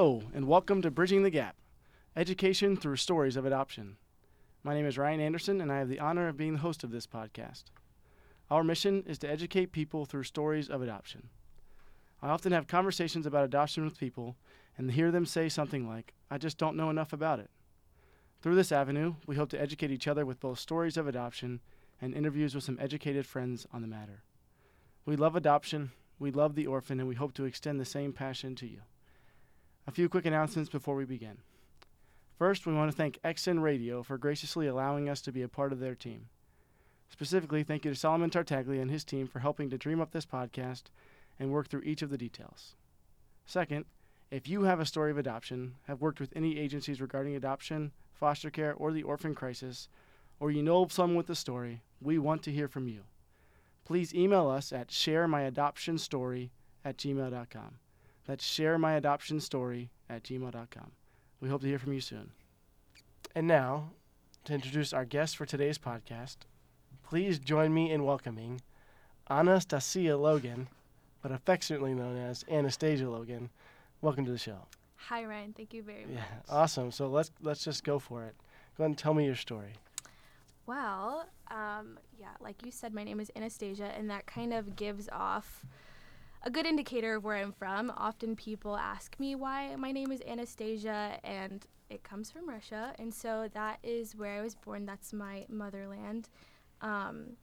Hello, and welcome to Bridging the Gap Education through Stories of Adoption. My name is Ryan Anderson, and I have the honor of being the host of this podcast. Our mission is to educate people through stories of adoption. I often have conversations about adoption with people and hear them say something like, I just don't know enough about it. Through this avenue, we hope to educate each other with both stories of adoption and interviews with some educated friends on the matter. We love adoption, we love the orphan, and we hope to extend the same passion to you. A few quick announcements before we begin. First, we want to thank XN Radio for graciously allowing us to be a part of their team. Specifically, thank you to Solomon Tartaglia and his team for helping to dream up this podcast and work through each of the details. Second, if you have a story of adoption, have worked with any agencies regarding adoption, foster care, or the orphan crisis, or you know someone with a story, we want to hear from you. Please email us at sharemyadoptionstory at gmail.com. That's sharemyadoptionstory at gmail.com. We hope to hear from you soon. And now, to introduce our guest for today's podcast, please join me in welcoming Anastasia Logan, but affectionately known as Anastasia Logan. Welcome to the show. Hi Ryan, thank you very much. Yeah, much. awesome. So let's let's just go for it. Go ahead and tell me your story. Well, um, yeah, like you said, my name is Anastasia, and that kind of gives off a good indicator of where I'm from. Often people ask me why my name is Anastasia, and it comes from Russia, and so that is where I was born. That's my motherland. Um,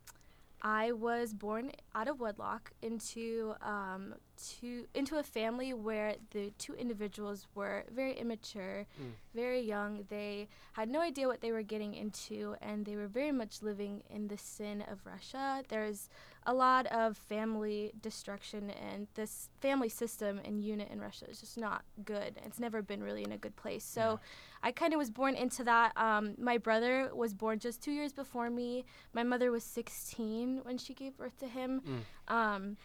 I was born out of wedlock into um, into a family where the two individuals were very immature, Mm. very young. They had no idea what they were getting into, and they were very much living in the sin of Russia. There's a lot of family destruction, and this family system and unit in Russia is just not good. It's never been really in a good place. So I kind of was born into that. Um, my brother was born just two years before me. My mother was 16 when she gave birth to him. Mm. Um,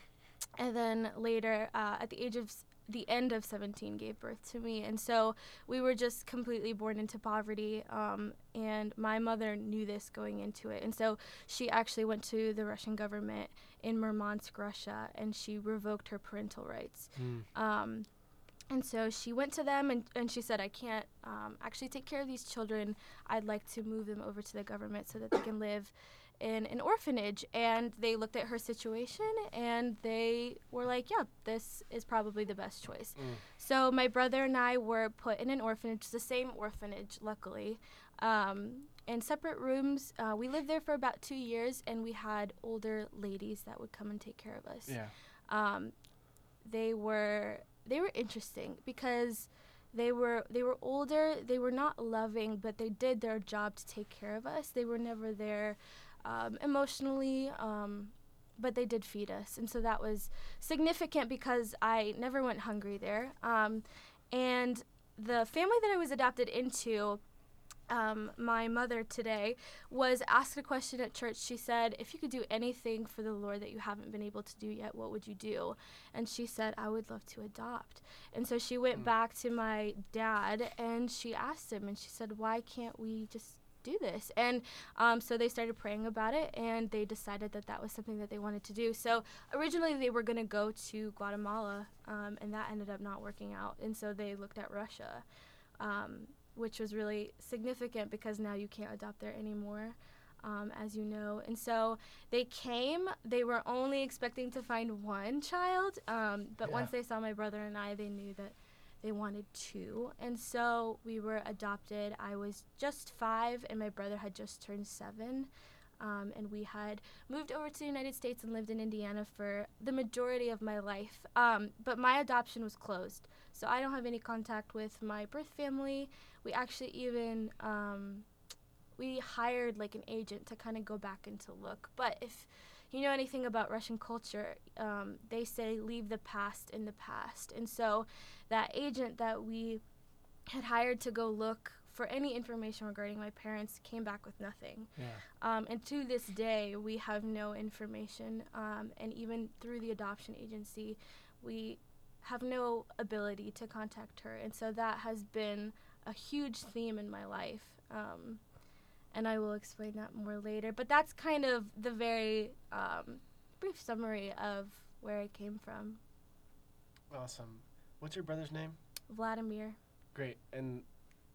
and then later, uh, at the age of the end of 17, gave birth to me. And so we were just completely born into poverty. Um, and my mother knew this going into it. And so she actually went to the Russian government in Murmansk, Russia, and she revoked her parental rights. Mm. Um, and so she went to them and, and she said, I can't um, actually take care of these children. I'd like to move them over to the government so that they can live in an orphanage. And they looked at her situation and they were like, yeah, this is probably the best choice. Mm. So my brother and I were put in an orphanage, the same orphanage, luckily, um, in separate rooms. Uh, we lived there for about two years and we had older ladies that would come and take care of us Yeah. um, they were they were interesting because they were they were older they were not loving but they did their job to take care of us they were never there um, emotionally um, but they did feed us and so that was significant because i never went hungry there um, and the family that i was adopted into um, my mother today was asked a question at church. She said, If you could do anything for the Lord that you haven't been able to do yet, what would you do? And she said, I would love to adopt. And so she went Mm. back to my dad and she asked him, and she said, Why can't we just do this? And um, so they started praying about it and they decided that that was something that they wanted to do. So originally they were going to go to Guatemala, um, and that ended up not working out. And so they looked at Russia. Um, which was really significant because now you can't adopt there anymore, um, as you know. And so they came. They were only expecting to find one child, um, but Yeah. once they saw my brother and I, they knew that they wanted two. And so we were adopted. I was just five, and my brother had just turned seven. Um, and we had moved over to the United States and lived in Indiana for the majority of my life. Um, but my adoption was closed. So I don't have any contact with my birth family. We actually even um, we hired like an agent to kind of go back and to look. But if you know anything about Russian culture, um, they say leave the past in the past. And so that agent that we had hired to go look for any information regarding my parents came back with nothing. Yeah. Um, and to this day, we have no information. Um, and even through the adoption agency, we have no ability to contact her. And so that has been a huge theme in my life. Um, and I will explain that more later. But that's kind of the very um, brief summary of where I came from. Awesome. What's your brother's name? Vladimir. Great. And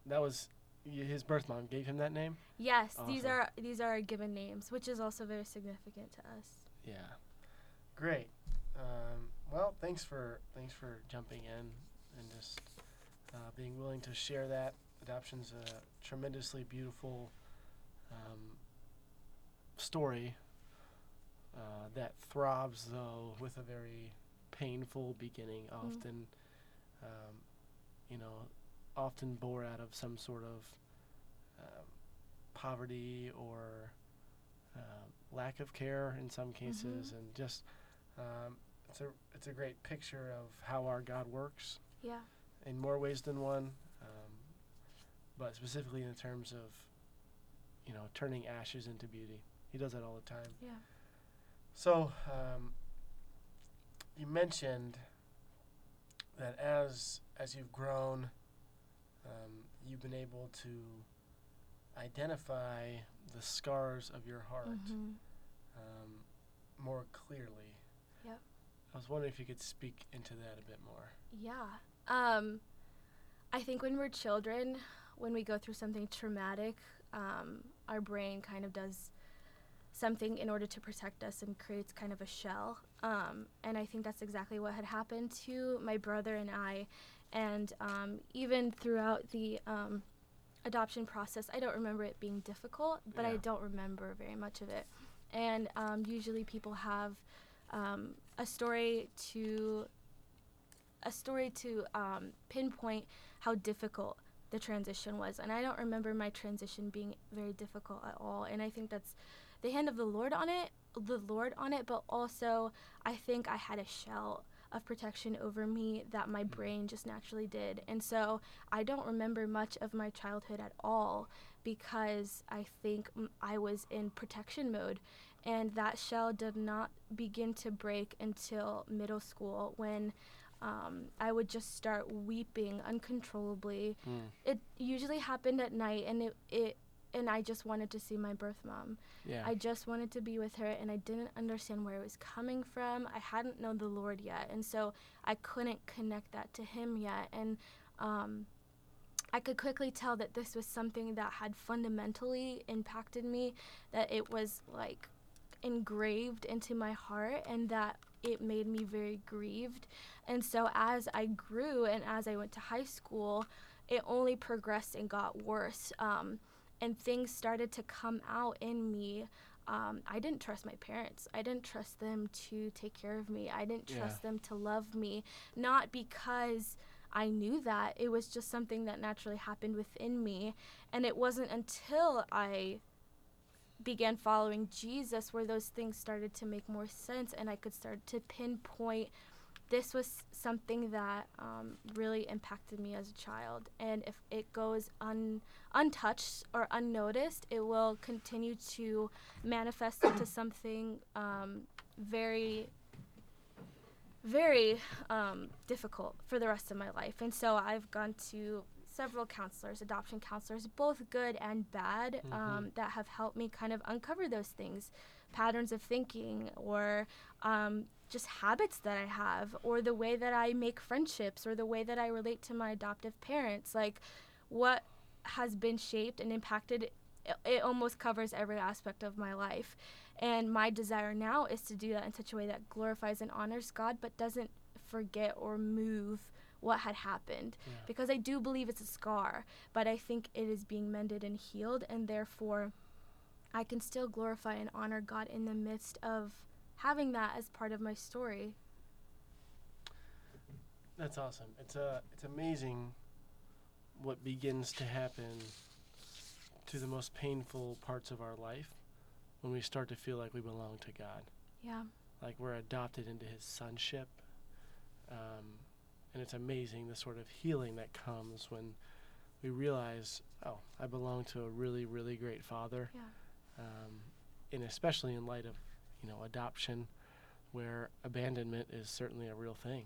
that was his birth mom gave him that name? Yes, these are these are our given names, which is also very significant to us. Yeah. Great. Um, well, thanks for thanks for jumping in and just uh, being willing to share that. Adoption's a tremendously beautiful um, story uh, that throbs though with a very painful beginning. Often, um, you know, often bore out of some sort of um, poverty or um, lack of care in some cases, and just um, it's a it's a great picture of how our God works Yeah. in more ways than one, um, but specifically in terms of you know turning ashes into beauty. He does that all the time. Yeah. So um, you mentioned that as as you've grown, um, you've been able to identify the scars of your heart Mhm. um, more clearly. Yep. I was wondering if you could speak into that a bit more. Yeah. Um, I think when we're children, when we go through something traumatic, um, our brain kind of does something in order to protect us and creates kind of a shell. Um, and I think that's exactly what had happened to my brother and I. And um, even throughout the um, adoption process, I don't remember it being difficult, but I don't remember very much of it. And um, usually people have um, a story to a story to um, pinpoint how difficult the transition was. And I don't remember my transition being very difficult at all. And I think that's the hand of the Lord on it, the Lord on it, but also I think I had a shell of protection over me that my mm-hmm. brain just naturally did. And so I don't remember much of my childhood at all because I think I was in protection mode. And that shell did not begin to break until middle school when um, I would just start weeping uncontrollably. It usually happened at night, and it, it and I just wanted to see my birth mom. Yeah. I just wanted to be with her, and I didn't understand where it was coming from. I hadn't known the Lord yet, and so I couldn't connect that to Him yet. And um, I could quickly tell that this was something that had fundamentally impacted me, that it was like engraved into my heart, and that it made me very grieved. And so as I grew and as I went to high school, it only progressed and got worse. Um, and things started to come out in me. Um, I didn't trust my parents. I didn't trust them to take care of me. I didn't Yeah. trust them to love me. Not because I knew that, it was just something that naturally happened within me. And it wasn't until I began following Jesus where those things started to make more sense and I could start to pinpoint this was something that um, really impacted me as a child. And if it goes un- untouched or unnoticed, it will continue to manifest into something um, very, very um, difficult for the rest of my life. And so I've gone to several counselors, adoption counselors, both good and bad, um, that have helped me kind of uncover those things, patterns of thinking, or um, just habits that I have, or the way that I make friendships, or the way that I relate to my adoptive parents. Like, what has been shaped and impacted, it, it almost covers every aspect of my life. And my desire now is to do that in such a way that glorifies and honors God, but doesn't forget or move what had happened. Yeah. Because I do believe it's a scar, but I think it is being mended and healed, and therefore I can still glorify and honor God in the midst of having that as part of my story. That's awesome. It's uh, it's amazing what begins to happen to the most painful parts of our life when we start to feel like we belong to God, Yeah. like we're adopted into His sonship. Um, and it's amazing the sort of healing that comes when we realize, oh, I belong to a really, really great Father. Yeah. Um, and especially in light of, you know, adoption, where abandonment is certainly a real thing.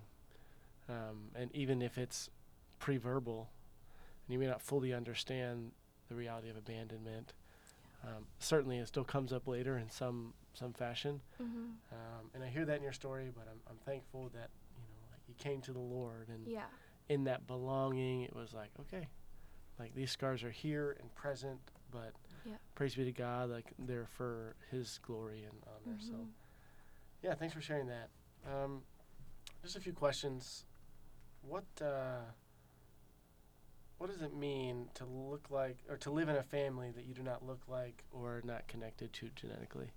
Um, and even if it's pre-verbal, and you may not fully understand the reality of abandonment, um, certainly it still comes up later in some some fashion. Mm-hmm. Um, and I hear that in your story, but I'm I'm thankful that you know like you came to the Lord and Yeah. in that belonging, it was like, okay, like these scars are here and present, but Yeah. praise be to God, like they're for His glory and honor. So, Mhm. yeah, thanks for sharing that. Um, just a few questions. What uh, what does it mean to look like or to live in a family that you do not look like or not connected to genetically?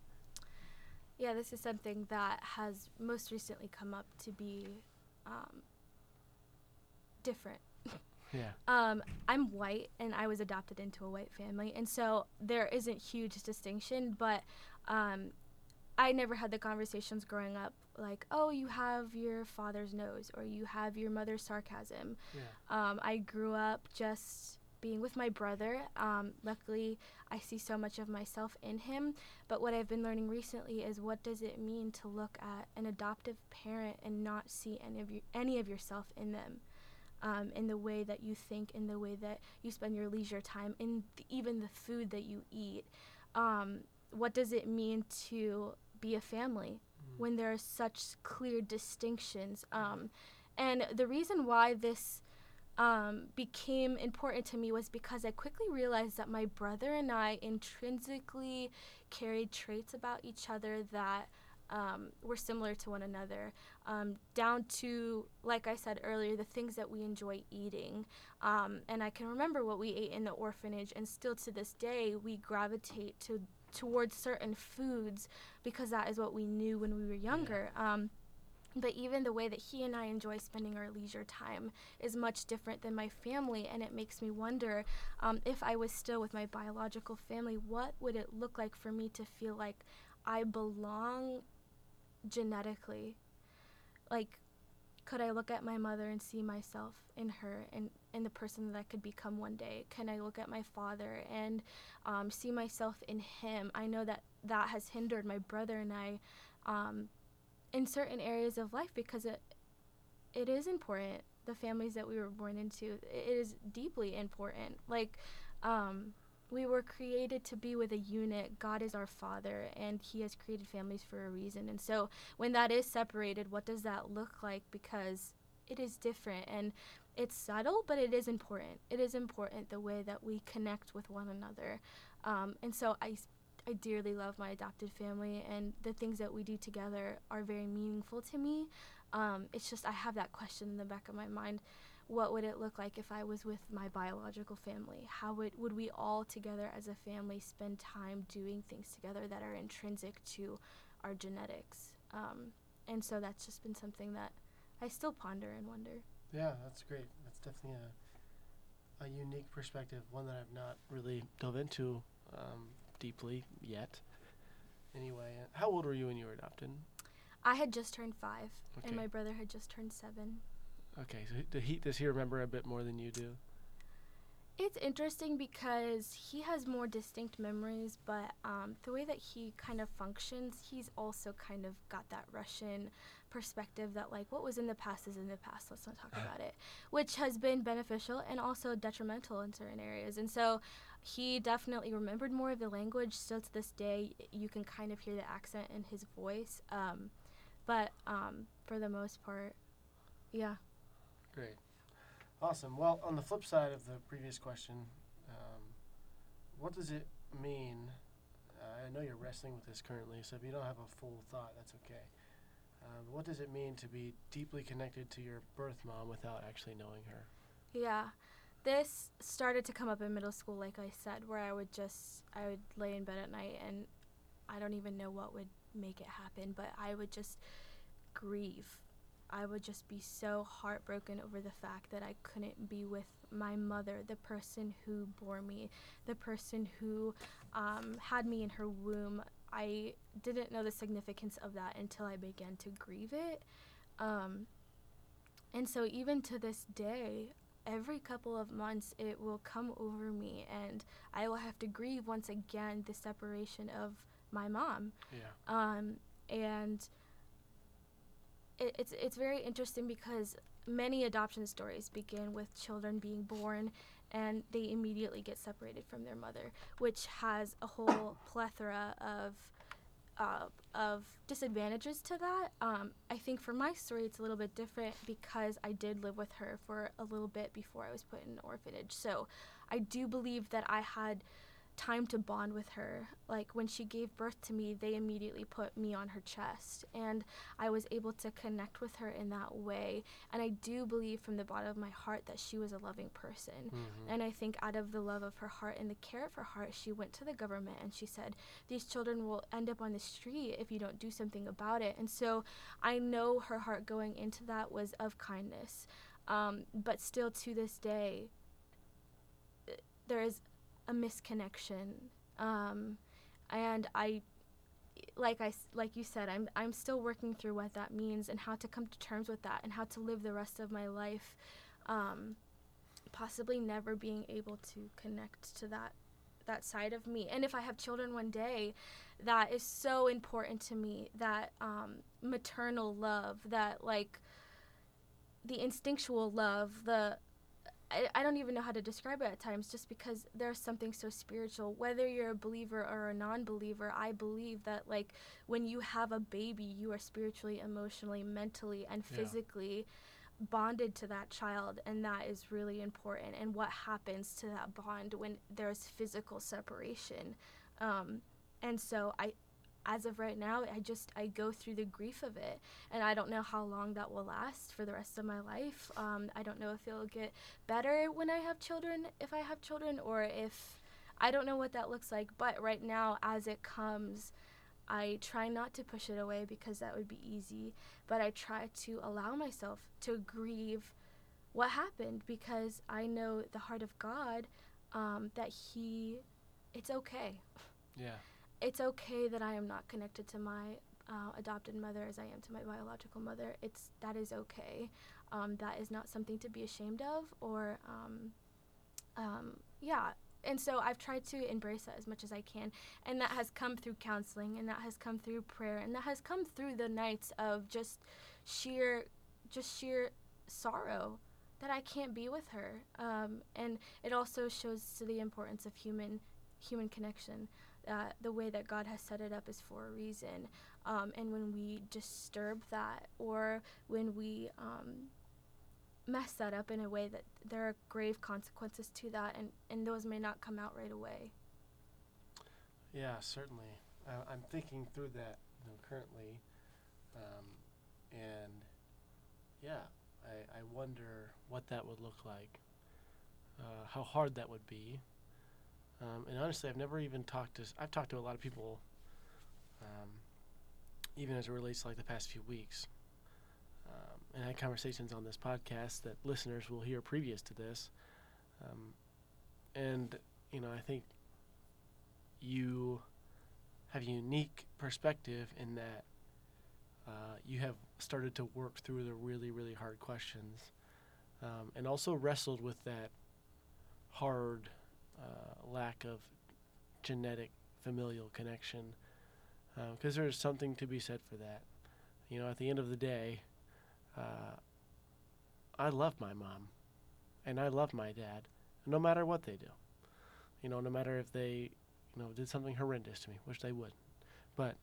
Yeah, this is something that has most recently come up to be um, different. Yeah. Um, I'm white and I was adopted into a white family, and so there isn't huge distinction. But um, I never had the conversations growing up like, "Oh, you have your father's nose," or "You have your mother's sarcasm." Yeah. Um, I grew up just being with my brother. Um, luckily, I see so much of myself in him. But what I've been learning recently is what does it mean to look at an adoptive parent and not see any of your, any of yourself in them, um, in the way that you think, in the way that you spend your leisure time, in th- even the food that you eat. Um, what does it mean to be a family Mm. when there are such clear distinctions? Um, and the reason why this um, became important to me was because I quickly realized that my brother and I intrinsically carried traits about each other that um, were similar to one another, um, down to, like I said earlier, the things that we enjoy eating. Um, and I can remember what we ate in the orphanage, and still to this day, we gravitate to towards certain foods because that is what we knew when we were younger. Um, but even the way that he and I enjoy spending our leisure time is much different than my family, and it makes me wonder um, if I was still with my biological family, what would it look like for me to feel like I belong genetically? Like, could I look at my mother and see myself in her and in the person that I could become one day? Can I look at my father and um, see myself in him? I know that that has hindered my brother and I. Um, in certain areas of life because it it is important the families that we were born into it is deeply important. Like um, we were created to be with a unit. God is our father and he has created families for a reason. And so when that is separated what does that look like? Because it is different and it's subtle but it is important. It is important the way that we connect with one another. Um, and so i I dearly love my adopted family, and the things that we do together are very meaningful to me. Um, it's just I have that question in the back of my mind: What would it look like if I was with my biological family? How would would we all together as a family spend time doing things together that are intrinsic to our genetics? Um, and so that's just been something that I still ponder and wonder. Yeah, that's great. That's definitely a a unique perspective, one that I've not really dove into um, deeply yet. Anyway, uh, how old were you when you were adopted? I had just turned five, Okay. and my brother had just turned seven. Okay, so he- he does he remember a bit more than you do? It's interesting because he has more distinct memories, but um, the way that he kind of functions, he's also kind of got that Russian perspective that, like, what was in the past is in the past, let's not talk about it, which has been beneficial and also detrimental in certain areas. And so he definitely remembered more of the language. Still to this day, you can kind of hear the accent in his voice. Um, but um, for the most part, yeah. Great. Awesome. Well, on the flip side of the previous question, um, what does it mean? Uh, I know you're wrestling with this currently, so if you don't have a full thought, that's okay. Um, what does it mean to be deeply connected to your birth mom without actually knowing her? Yeah. This started to come up in middle school, like I said, where I would just, I would lay in bed at night and I don't even know what would make it happen, but I would just grieve. I would just be so heartbroken over the fact that I couldn't be with my mother, the person who bore me, the person who um, had me in her womb. I didn't know the significance of that until I began to grieve it. Um, and so, even to this day, every couple of months it will come over me, and I will have to grieve once again the separation of my mom. Yeah. Um, and it, it's it's very interesting because many adoption stories begin with children being born and they immediately get separated from their mother, which has a whole plethora of uh, of disadvantages to that. Um, I think for my story, it's a little bit different because I did live with her for a little bit before I was put in an orphanage. So I do believe that I had time to bond with her. Like when she gave birth to me, they immediately put me on her chest, and I was able to connect with her in that way. And I do believe from the bottom of my heart that she was a loving person. Mhm. And I think out of the love of her heart and the care of her heart, she went to the government and she said, These children will end up on the street if you don't do something about it. And so I know her heart going into that was of kindness. Um, but still to this day, there is a misconnection. Um, and I, like I like you said, I'm, I'm still working through what that means and how to come to terms with that and how to live the rest of my life. Um, possibly never being able to connect to that that side of me and if i have children one day that is so important to me that um, maternal love that like the instinctual love the I, I don't even know how to describe it at times just because there's something so spiritual whether you're a believer or a non-believer i believe that like when you have a baby you are spiritually emotionally mentally and Yeah. physically bonded to that child and that is really important and what happens to that bond when there's physical separation um, and so i as of right now i just i go through the grief of it and i don't know how long that will last for the rest of my life um, i don't know if it'll get better when i have children if i have children or if i don't know what that looks like but right now as it comes I try not to push it away because that would be easy, but I try to allow myself to grieve what happened because I know the heart of God um, that He, it's okay. Yeah. It's okay that I am not connected to my uh, adopted mother as I am to my biological mother. It's that is okay. Um, that is not something to be ashamed of or, um, um, yeah. And so I've tried to embrace that as much as I can, and that has come through counseling, and that has come through prayer, and that has come through the nights of just sheer, just sheer sorrow that I can't be with her. Um, and it also shows the importance of human, human connection. Uh, the way that God has set it up is for a reason. Um, and when we disturb that, or when we um, mess that up in a way that there are grave consequences to that, and, and those may not come out right away. Yeah, certainly. I'm thinking through that you know, currently, um, and yeah, I, I wonder what that would look like, uh, how hard that would be. Um, and honestly, I've never even talked to. I've talked to a lot of people, um, even as it relates to like the past few weeks, um, and I had conversations on this podcast that listeners will hear previous to this. Um, and you know, I think you have a unique perspective in that uh, you have started to work through the really, really hard questions um, and also wrestled with that hard uh, lack of genetic familial connection because there's something to be said for that. You know, at the end of the day, uh, I love my mom and I love my dad, no matter what they do. You know, no matter if they you know, did something horrendous to me, which they would. But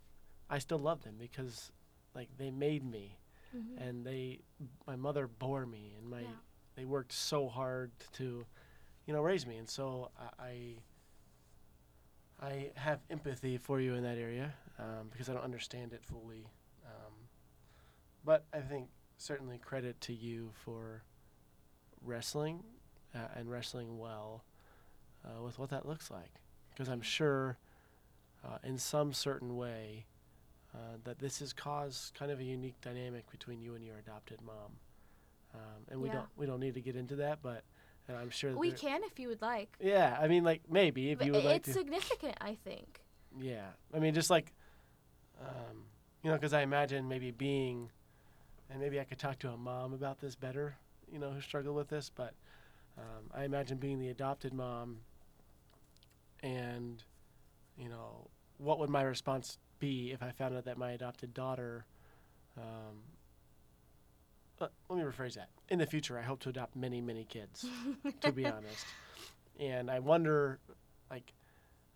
I still love them because, like, they made me, Mm-hmm. and they, my mother bore me, and my, yeah. they worked so hard to, you know, raise me, and so I, I, I have empathy for you in that area um, because I don't understand it fully, um, but I think certainly credit to you for wrestling uh, and wrestling well uh, with what that looks like because I'm sure uh, in some certain way uh, that this has caused kind of a unique dynamic between you and your adopted mom. Um, and we Yeah. don't we don't need to get into that, but and I'm sure that We can if you would like. Yeah, I mean, like maybe if But you would like it's significant, I think. Yeah, I mean, just like, um, you know, because I imagine maybe being, and maybe I could talk to a mom about this better, you know, who struggled with this, but um, I imagine being the adopted mom, and, you know, what would my response be if I found out that my adopted daughter, um, uh, let me rephrase that. In the future, I hope to adopt many, many kids to be honest. And I wonder, like,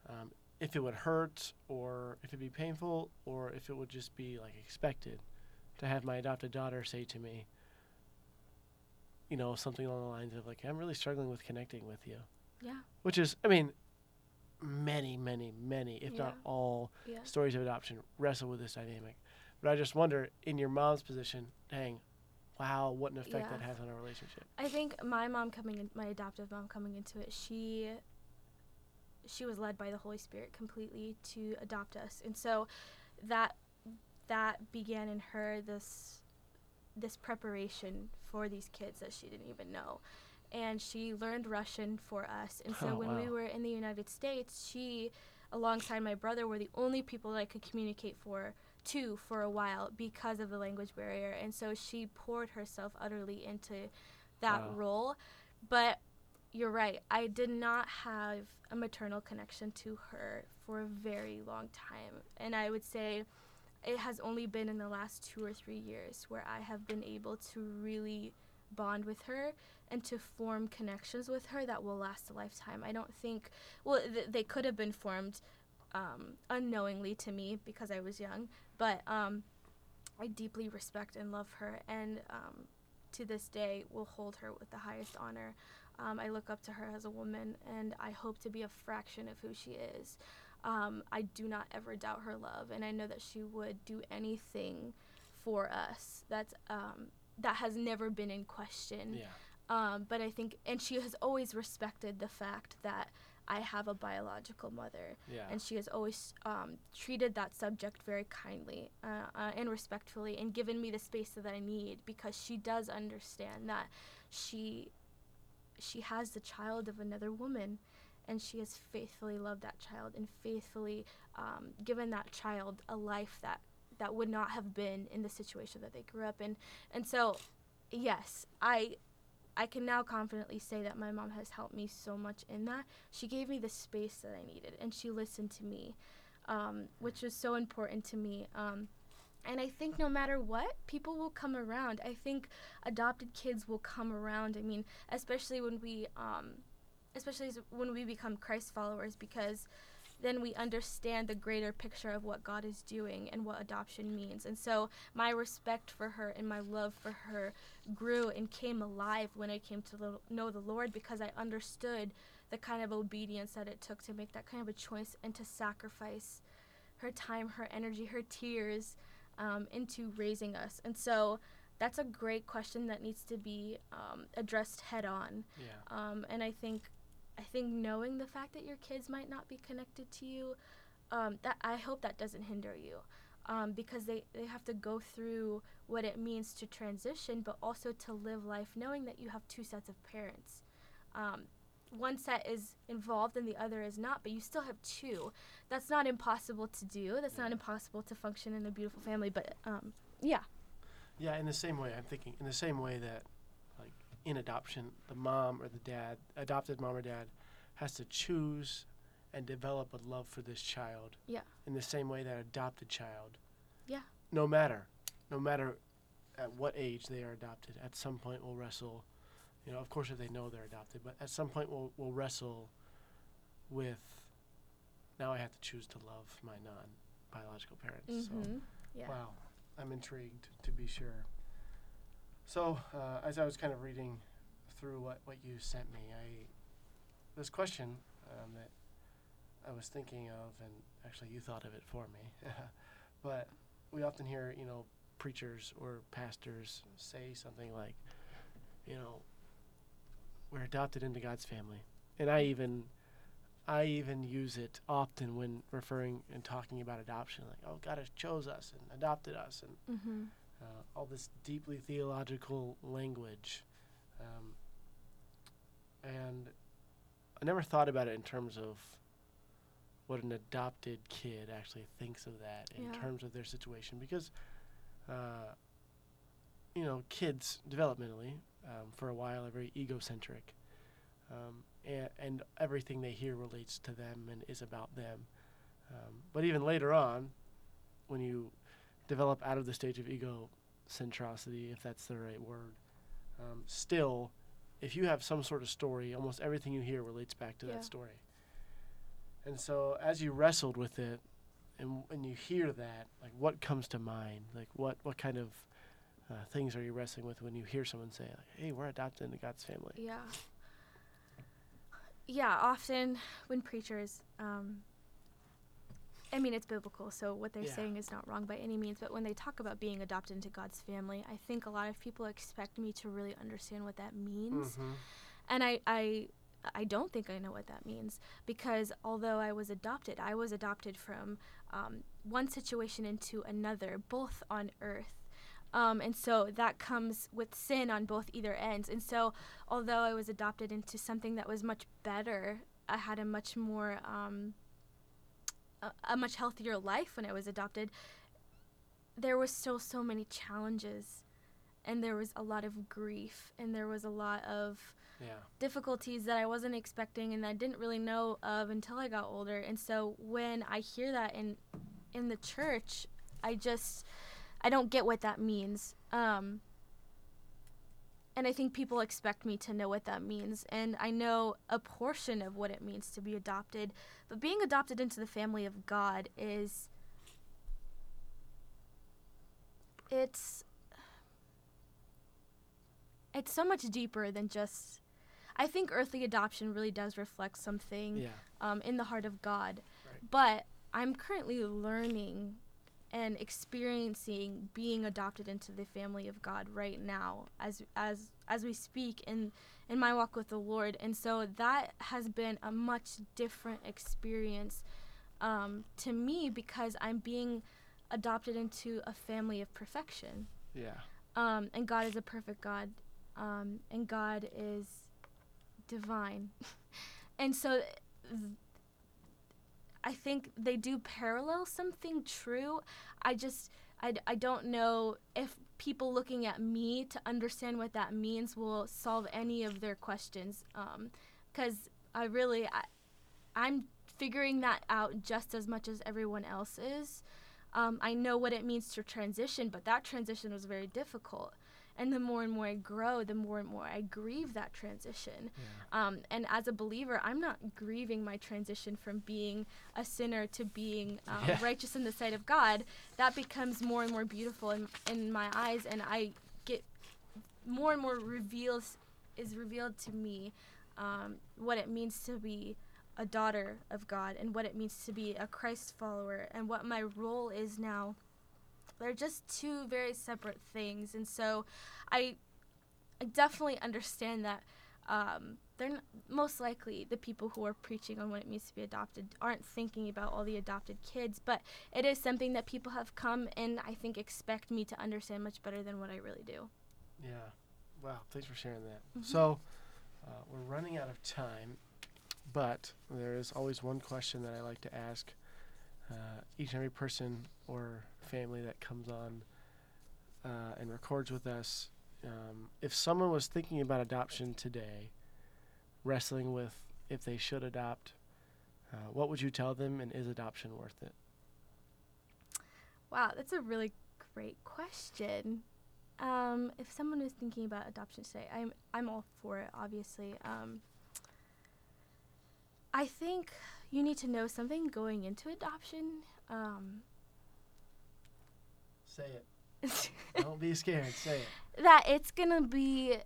um, if it would hurt or if it'd be painful or if it would just be like expected to have my adopted daughter say to me, you know, something along the lines of like, I'm really struggling with connecting with you. Yeah. Which is, I mean, many, many, many, if not all Yeah. stories of adoption wrestle with this dynamic. But I just wonder, in your mom's position, dang, wow, what an effect that has on our relationship. I think my mom coming in, my adoptive mom coming into it, she she was led by the Holy Spirit completely to adopt us, and so that that began in her this this preparation for these kids that she didn't even know, and she learned Russian for us, and so Oh, when we were in the United States, she alongside my brother were the only people that I could communicate for to for a while because of the language barrier and so she poured herself utterly into that Wow. role but you're right i did not have a maternal connection to her for a very long time and i would say it has only been in the last two or three years where i have been able to really bond with her and to form connections with her that will last a lifetime i don't think well th- they could have been formed um, unknowingly to me because I was young, but um, I deeply respect and love her, and um, to this day will hold her with the highest honor. Um, I look up to her as a woman, and I hope to be a fraction of who she is. Um, I do not ever doubt her love, and I know that she would do anything for us. That's um, that has never been in question. Yeah. Um, but I think, and she has always respected the fact that I have a biological mother, Yeah. and she has always um, treated that subject very kindly uh, uh, and respectfully, and given me the space that I need because she does understand that she she has the child of another woman, and she has faithfully loved that child and faithfully um, given that child a life that that would not have been in the situation that they grew up in, and so yes, I I can now confidently say that my mom has helped me so much in that. She gave me the space that I needed, and she listened to me, um, which was so important to me. Um, and I think no matter what, people will come around. I think adopted kids will come around. I mean, especially when we, um, especially when we become Christ followers, because then we understand the greater picture of what God is doing and what adoption means. And so my respect for her and my love for her grew and came alive when I came to lo- know the Lord because I understood the kind of obedience that it took to make that kind of a choice and to sacrifice her time, her energy, her tears um, into raising us. And so that's a great question that needs to be um, addressed head on. Yeah. Um, and I think, I think knowing the fact that your kids might not be connected to you, um, that I hope that doesn't hinder you, um, because they they have to go through what it means to transition, but also to live life knowing that you have two sets of parents. Um, one set is involved and the other is not, but you still have two. That's not impossible to do. That's not impossible to function in a beautiful family. But um, yeah, Yeah, in the same way, I'm thinking, in the same way that, in adoption, the mom or the dad, adopted mom or dad, has to choose and develop a love for this child. Yeah. In the same way that adopted child. Yeah. No matter, no matter at what age they are adopted, at some point will wrestle, you know, of course if they know they're adopted, but at some point will will wrestle with, now I have to choose to love my non-biological parents. Mm-hmm. yeah, Wow, I'm intrigued to be sure. So, uh, as I was kind of reading through what, what you sent me, I this question um, that I was thinking of, and actually you thought of it for me, but we often hear, you know, preachers or pastors say something like, you know, we're adopted into God's family, and I even I even use it often when referring and talking about adoption, like, oh, God has chose us and adopted us, and mm-hmm. Uh, all this deeply theological language. Um, and I never thought about it in terms of what an adopted kid actually thinks of that in Yeah. terms of their situation because, uh, you know, kids developmentally, um, for a while, are very egocentric. Um, and, and everything they hear relates to them and is about them. Um, but even later on, when you develop out of the stage of egocentricity, if that's the right word, um, still, if you have some sort of story, almost everything you hear relates back to Yeah. that story. And so as you wrestled with it, and when you hear that, like what comes to mind? Like what what kind of uh, things are you wrestling with when you hear someone say, like, "Hey, we're adopted into God's family"? Yeah. Yeah, often when preachers, um, I mean, it's biblical, so what they're Yeah. saying is not wrong by any means, but when they talk about being adopted into God's family, I think a lot of people expect me to really understand what that means. Mm-hmm. And I, I, I don't think I know what that means because although I was adopted, I was adopted from um, one situation into another, both on earth. Um, and so that comes with sin on both either ends. And so, although I was adopted into something that was much better, I had a much more, um, a, a much healthier life when I was adopted. There was still so many challenges, and there was a lot of grief, and there was a lot of Yeah. difficulties that I wasn't expecting and I didn't really know of until I got older. And so when I hear that in in the church, I just I don't get what that means. Um, and I think people expect me to know what that means. And I know a portion of what it means to be adopted. But being adopted into the family of God is. It's. It's so much deeper than just. I think earthly adoption really does reflect something Yeah. um, in the heart of God. Right. But I'm currently learning and experiencing being adopted into the family of God right now as as as we speak in in my walk with the Lord. And so that has been a much different experience um, to me because I'm being adopted into a family of perfection. Yeah. Um, and God is a perfect God. Um, and God is divine. and so th- I think they do parallel something true. I just, I, I don't know if people looking at me to understand what that means will solve any of their questions. Because I really, I, I'm figuring that out just as much as everyone else is. Um, I know what it means to transition, but that transition was very difficult. And the more and more I grow, the more and more I grieve that transition. Yeah. Um, and as a believer, I'm not grieving my transition from being a sinner to being um, Yeah. righteous in the sight of God. That becomes more and more beautiful in, in my eyes, and I get more and more reveals is revealed to me um, what it means to be a daughter of God and what it means to be a Christ follower and what my role is now. They're just two very separate things, and so I, I definitely understand that um, they're n- most likely the people who are preaching on what it means to be adopted aren't thinking about all the adopted kids, but it is something that people have come and I think expect me to understand much better than what I really do. Yeah. Wow. Thanks for sharing that. Mhm. So, uh, we're running out of time, but there is always one question that I like to ask uh, each and every person or family that comes on uh, and records with us. Um, if someone was thinking about adoption today, wrestling with if they should adopt, uh, what would you tell them, and is adoption worth it? Wow, that's a really great question. Um, if someone is thinking about adoption today, I'm I'm all for it. Obviously, um, I think you need to know something going into adoption. Um, Say it. Don't be scared. Say it. that it's gonna be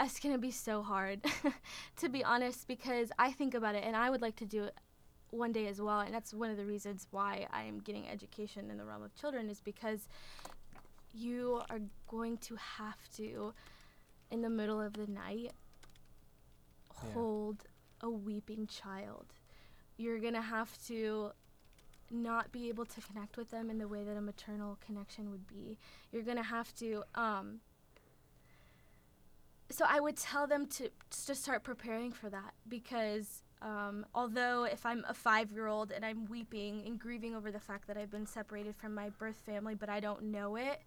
it's gonna be so hard to be honest because i think about it and i would like to do it one day as well and that's one of the reasons why i'm getting education in the realm of children is because you are going to have to in the middle of the night Yeah. hold a weeping child you're gonna have to not be able to connect with them in the way that a maternal connection would be. You're gonna have to um so i would tell them to to start preparing for that because um, although if i'm a five year old and i'm weeping and grieving over the fact that i've been separated from my birth family but i don't know it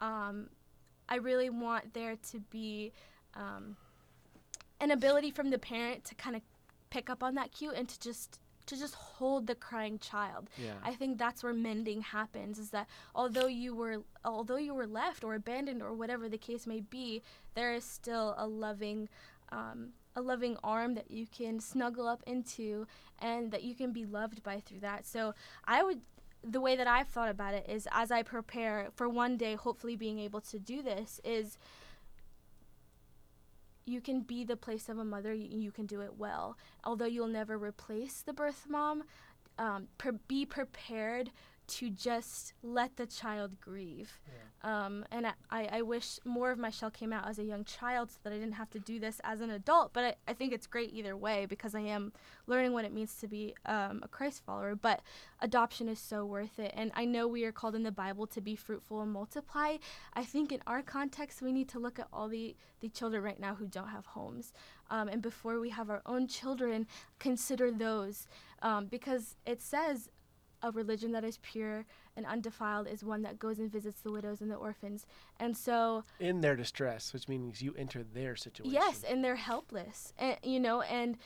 um, i really want there to be um, an ability from the parent to kind of pick up on that cue and to just to just hold the crying child Yeah. I think that's where mending happens is that although you were although you were left or abandoned or whatever the case may be, there is still a loving um, a loving arm that you can snuggle up into and that you can be loved by through that. So I would the way that I've thought about it is as I prepare for one day hopefully being able to do this is you can be the place of a mother you, can do it well. Although you'll never replace the birth mom um, pre- be prepared to just let the child grieve. Yeah. Um, and I, I wish more of my shell came out as a young child so that I didn't have to do this as an adult. But I, I think it's great either way because I am learning what it means to be um, a Christ follower. But adoption is so worth it. And I know we are called in the Bible to be fruitful and multiply. I think in our context, we need to look at all the, the children right now who don't have homes. Um, and before we have our own children, consider those. Um, because it says a religion that is pure and undefiled is one that goes and visits the widows and the orphans. And so in their distress, which means you enter their situation. Yes, and they're helpless. And you know, and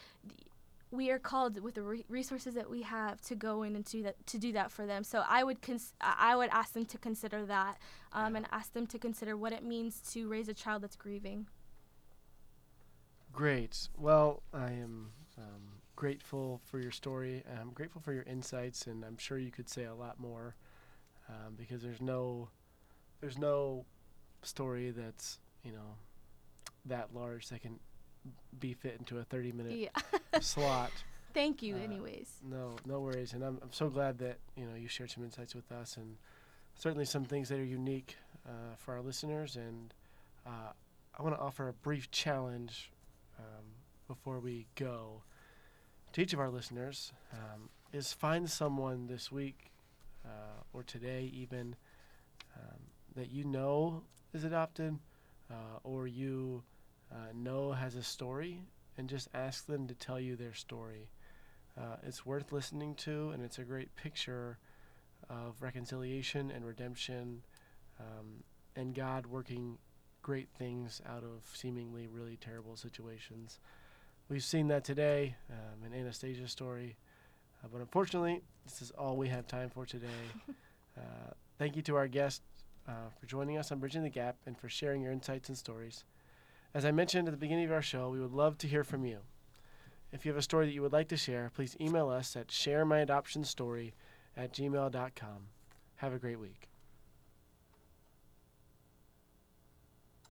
we are called with the re- resources that we have to go in and do that to do that for them. So I would cons- I would ask them to consider that um, yeah. and ask them to consider what it means to raise a child that's grieving. Great. Well, I am um, grateful for your story. I'm grateful for your insights, and I'm sure you could say a lot more um, because there's no there's no story that's you know that large that can be fit into a 30 minute yeah. slot. Thank you, uh, anyways. No, no worries, and I'm I'm so glad that you know you shared some insights with us, and certainly some things that are unique uh, for our listeners. And uh, I want to offer a brief challenge um, before we go to each of our listeners um, is find someone this week uh, or today even um, that you know is adopted uh, or you uh, know has a story and just ask them to tell you their story. Uh, it's worth listening to and it's a great picture of reconciliation and redemption um, and God working great things out of seemingly really terrible situations. We've seen that today um, in Anastasia's story. Uh, but unfortunately, this is all we have time for today. uh, thank you to our guests uh, for joining us on Bridging the Gap and for sharing your insights and stories. As I mentioned at the beginning of our show, we would love to hear from you. If you have a story that you would like to share, please email us at sharemyadoptionstory at gmail.com. Have a great week.